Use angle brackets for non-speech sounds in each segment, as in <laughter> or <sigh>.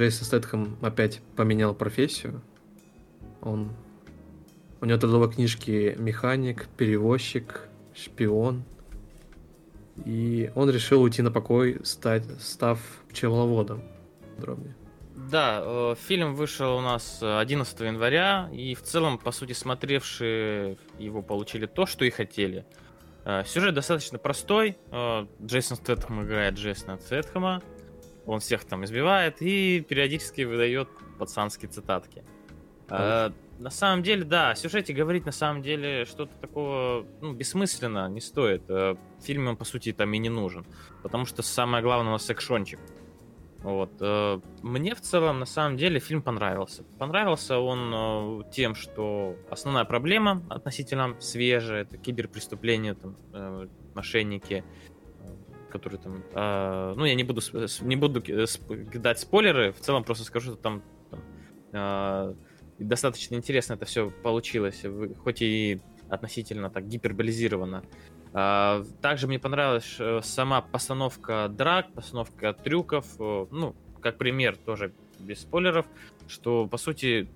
Джейсон Стэтхэм опять поменял профессию. Он... У него трудовые книжки механик, перевозчик, шпион. И он решил уйти на покой, стать, став пчеловодом. Дробнее. Да, э, фильм вышел у нас 11 января, и в целом, по сути, смотревшие его получили то, что и хотели. Э, сюжет достаточно простой. Э, Джейсон Стэтхэм играет Джейсона Стэтхэма. Он всех там избивает и периодически выдает пацанские цитатки. Э, на самом деле, да, о сюжете говорить на самом деле что-то такого ну, бессмысленно не стоит. Э, фильм он, по сути, там и не нужен. Потому что самое главное у нас экшончик. Вот. Э, мне в целом, на самом деле, фильм понравился. Понравился он э, тем, что основная проблема относительно свежая, это киберпреступления, там, мошенники, которые там... Ну, я не буду, не буду дать спойлеры, в целом просто скажу, что там, там достаточно интересно это все получилось, хоть и относительно так гиперболизировано. А, также мне понравилась э, сама постановка драк, постановка трюков. Э, ну, как пример, тоже без спойлеров, что, по сути,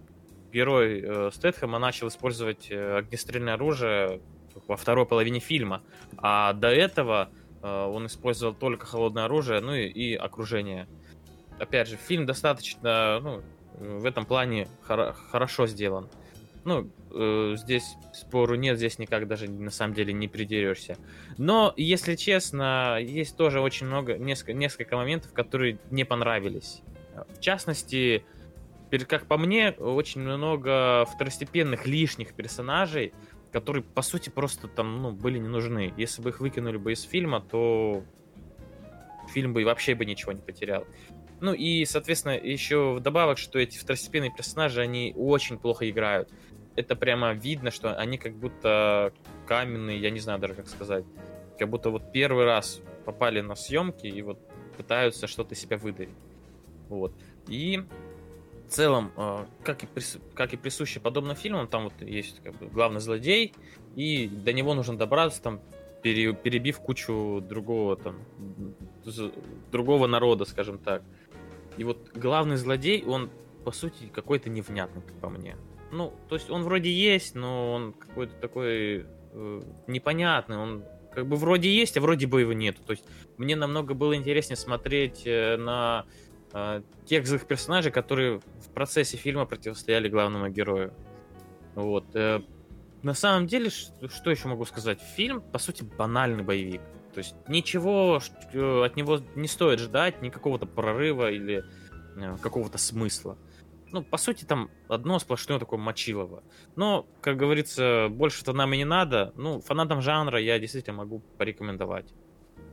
герой э, Стэтхэма начал использовать огнестрельное оружие во второй половине фильма. А до этого он использовал только холодное оружие, ну и, и окружение. Опять же, фильм достаточно, ну, в этом плане хор- хорошо сделан. Ну, э, здесь спору нет, здесь никак даже на самом деле не придерешься. Но, если честно, есть тоже очень много, несколько, несколько моментов, которые не понравились. В частности, как по мне, очень много второстепенных лишних персонажей, которые, по сути, просто там, ну, были не нужны. Если бы их выкинули бы из фильма, то фильм бы вообще бы ничего не потерял. Ну и, соответственно, еще вдобавок, что эти второстепенные персонажи, они очень плохо играют это прямо видно, что они как будто каменные, я не знаю даже как сказать. Как будто вот первый раз попали на съемки и вот пытаются что-то себя выдавить. Вот. И в целом, э, как и, прис... как и присуще подобным фильмам, там вот есть как бы главный злодей, и до него нужно добраться, там, пере... перебив кучу другого там, другого народа, скажем так. И вот главный злодей, он, по сути, какой-то невнятный, по мне. Ну, то есть он вроде есть, но он какой-то такой э, непонятный. Он как бы вроде есть, а вроде бы его нету. То есть мне намного было интереснее смотреть э, на э, тех злых персонажей, которые в процессе фильма противостояли главному герою. Вот. Э, на самом деле, что, что еще могу сказать? Фильм, по сути, банальный боевик. То есть ничего от него не стоит ждать, ни какого-то прорыва или э, какого-то смысла ну, по сути, там одно сплошное такое мочилово. Но, как говорится, больше-то нам и не надо. Ну, фанатам жанра я действительно могу порекомендовать.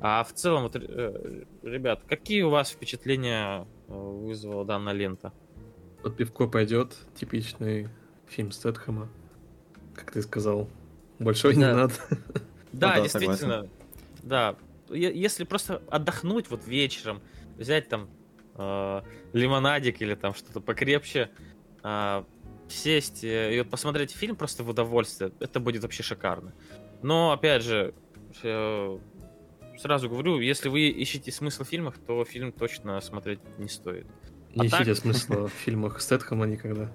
А в целом, вот, э, ребят, какие у вас впечатления э, вызвала данная лента? Под пивко пойдет, типичный фильм Стэтхэма, как ты сказал. Большой да. не надо. <laughs> Да, ну, действительно. Да. Если просто отдохнуть вот вечером, взять там э, лимонадик или там что-то покрепче, э, сесть и вот посмотреть фильм просто в удовольствие, это будет вообще шикарно. Но, опять же, э, сразу говорю, если вы ищете смысл в фильмах, то фильм точно смотреть не стоит. Не а ищите так... <laughs> смысла в фильмах Стэтхэма никогда.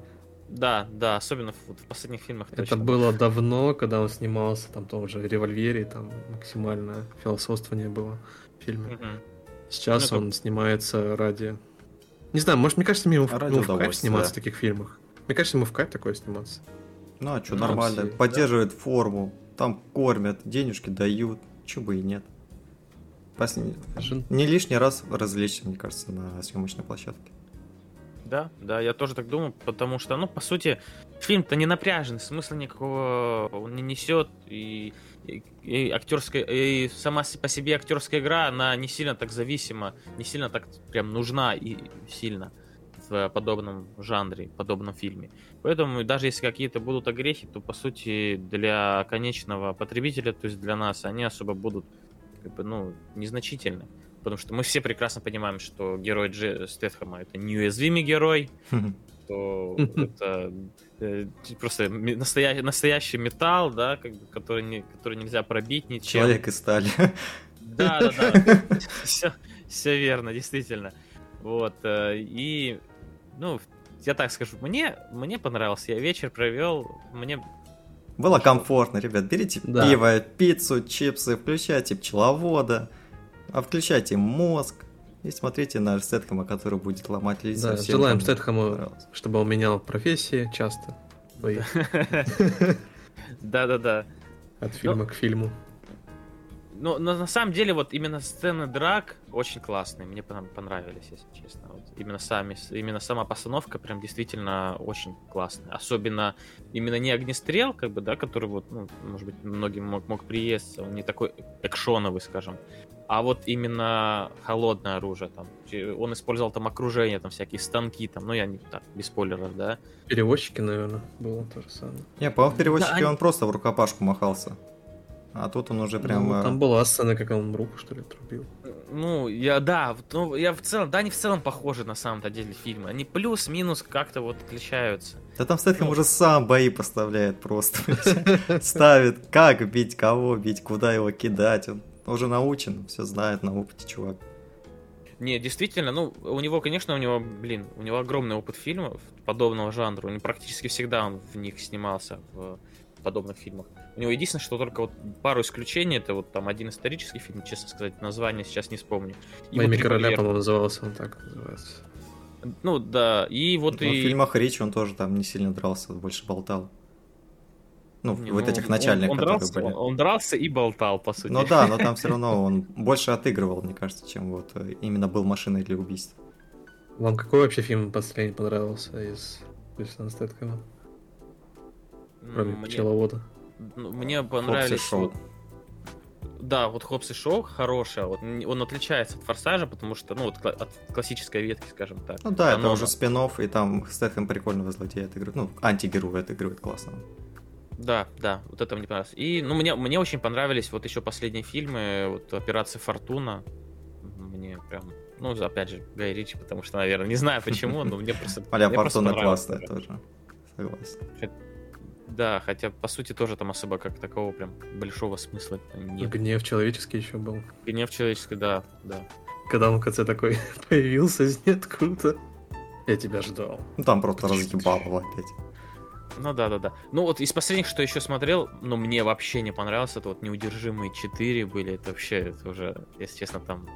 Да, да, особенно в, в последних фильмах. Точно. Это было давно, когда он снимался, там тоже в револьвере, там максимальное философствование было в фильме. Угу. Сейчас ну, он как... снимается ради... Не знаю, может, мне кажется, ему, ради ему в кайф сниматься в таких фильмах. Мне кажется, ему в кайф такое сниматься. Ну, а что, ну, нормально. Все... Поддерживает да. форму, там кормят, денежки дают, чего бы и нет. Послед... Не лишний раз развлечься, мне кажется, на съемочной площадке. Да, да, я тоже так думаю, потому что, ну, по сути, фильм-то не напряжен, смысла никакого он не несет, и и, актерская, и сама по себе актерская игра, она не сильно так зависима, не сильно так прям нужна и сильно в подобном жанре, подобном фильме. Поэтому даже если какие-то будут огрехи, то по сути для конечного потребителя, то есть для нас, они особо будут как бы, ну, незначительны. Потому что мы все прекрасно понимаем, что герой Дж... Стэтхэма это неуязвимый герой, <laughs> что это э, просто настоящий, настоящий металл, да, как бы, который, не, который нельзя пробить ничем. Человек из стали. Да, да, да. Все, <laughs> все верно, действительно. Вот, э, и, ну, я так скажу, мне, мне понравился, я вечер провел, мне... Было комфортно, ребят, берите да. пиво, пиццу, чипсы, включайте пчеловода, а включайте мозг, и смотрите на Стэтхэма, который будет ломать лица. Да, всем, желаем Стэтхэму, чтобы он менял профессии часто. <laughs> Да-да-да. От фильма к фильму. Ну, но на самом деле, вот именно сцены драк очень классные, мне понравились, если честно. Вот именно сами, именно сама постановка прям действительно очень классная. Особенно именно не огнестрел, как бы, да, который вот, ну, может быть, многим мог, мог приесться, он не такой экшоновый, скажем. А вот именно холодное оружие, там, он использовал там окружение, там всякие станки, там, ну я не так, без спойлеров, да. Перевозчики, наверное, было то же самое. Не, по-моему, в перевозчике да, он они... просто в рукопашку махался. А тут он уже прям... Ну, там была сцена, как он руку, что ли, трубил. Ну, я, да, ну, я в целом, да, они в целом похожи на самом-то деле фильмы. Они плюс-минус как-то вот отличаются. Да там Стэтхэм ну. уже сам бои поставляет просто. <laughs> Ставит, как бить, кого бить, куда его кидать. Он уже научен, все знает на опыте, чувак. Не, действительно, ну, у него, конечно, у него, блин, у него огромный опыт фильмов подобного жанра. Он практически всегда он в них снимался, в подобных фильмах. У него единственное, что только вот пару исключений, это вот там один исторический фильм, честно сказать, название сейчас не вспомню. И Моими вот короля, по-моему, назывался он так называется. Ну да, и вот Но и... В фильмах Ричи он тоже там не сильно дрался, больше болтал. Ну, не, вот ну, этих начальных, он, он дрался, были. Он, он дрался и болтал, по сути. Ну да, но там все равно <laughs> он больше отыгрывал, мне кажется, чем вот э, именно был машиной для убийства. Вам какой вообще фильм последний понравился из Джейсона Стэткома? Кроме мне... пчеловода. Ну, мне понравились... Вот... Да, вот Хопс и Шоу хорошая, вот он отличается от Форсажа, потому что, ну, вот от классической ветки, скажем так. Ну да, Оно... это уже спин и там Стэтхэм прикольного злодея отыгрывает, ну, антигероя отыгрывает классно. Да, да, вот это мне понравилось. И, ну, мне, мне очень понравились вот еще последние фильмы, вот «Операция Фортуна», мне прям, ну, опять же, Гай Ричи, потому что, наверное, не знаю почему, но мне просто... Аля Фортуна классная тоже, согласен. Да, хотя по сути тоже там особо как такого прям большого смысла нет. Гнев человеческий еще был. Гнев человеческий, да, да. Когда он в конце такой <laughs> появился из ниоткуда. Я тебя ждал. Ну там просто разъебало опять. Ну да, да, да. Ну вот из последних, что еще смотрел, но мне вообще не понравилось, это вот неудержимые 4 были. Это вообще, это уже, если честно, там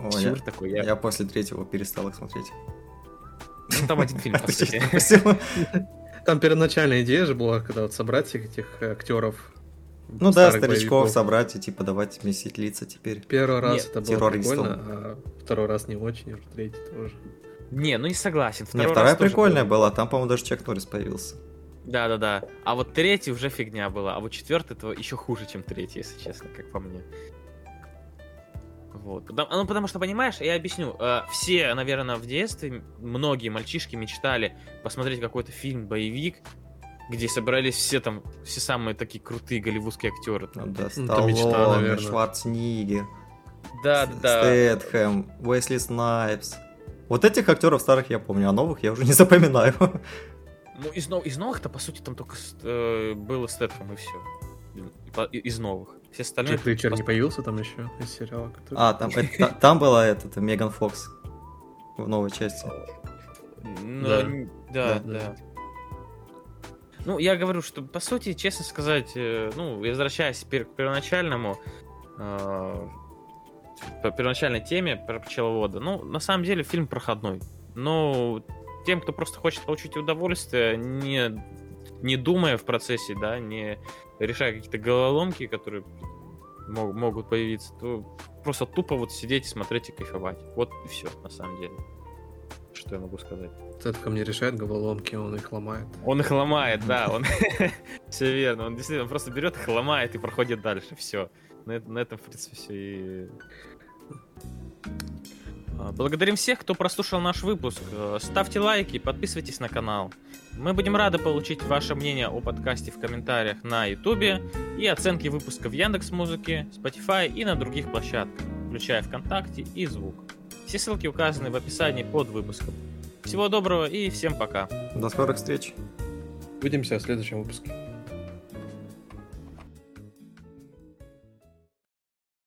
О, я, такой. Я... я после третьего перестал их смотреть. Ну, там один фильм, <laughs> по сути. Там первоначальная идея же была, когда вот собрать всех этих актеров. Ну да, старичков боевиков. собрать и типа давать месить лица теперь. Первый раз Нет, это было прикольно, а второй раз не очень, а третий тоже. Не, ну не согласен. Второй не, вторая прикольная был. была, там, по-моему, даже Чак Норрис появился. Да, да, да. А вот третий уже фигня была, а вот четвертый это еще хуже, чем третий, если честно, как по мне. Вот. Ну, потому что, понимаешь, я объясню. Э, все, наверное, в детстве, многие мальчишки мечтали посмотреть какой-то фильм, боевик, где собрались все там, все самые такие крутые голливудские актеры. Там. Да, Сталлоне, мечта, Шварценеггер, да, да. Стэтхэм, Уэсли Снайпс. Вот этих актеров старых я помню, а новых я уже не <laughs> запоминаю. Ну, из, из новых-то, по сути, там только э, был Стэтхэм и все. Из новых. Все остальные... Джек Ричер не появился там еще из сериала? Который... А, там, это, там была этот Меган Фокс в новой части. Ну, да. Да, да, да. Ну, я говорю, что, по сути, честно сказать, э, ну, возвращаясь к первоначальному, э, по первоначальной теме про пчеловода, ну, на самом деле, фильм проходной. Но тем, кто просто хочет получить удовольствие, не, не думая в процессе, да, не решая какие-то головоломки, которые мог, могут появиться, то просто тупо вот сидеть смотреть и кайфовать. Вот и все, на самом деле. Что я могу сказать? Цетка не решает головоломки, он их ломает. Он их ломает, да, он... <laughs> Все верно, он действительно просто берет их, ломает и проходит дальше, все. На этом, в принципе, все и... А, благодарим всех, кто прослушал наш выпуск. Э, ставьте лайки, подписывайтесь на канал. Мы будем рады получить ваше мнение о подкасте в комментариях на YouTube и оценки выпуска в Яндекс Музыке, Spotify и на других площадках, включая ВКонтакте и Звук. Все ссылки указаны в описании под выпуском. Всего доброго и всем пока. До скорых встреч. Увидимся в следующем выпуске.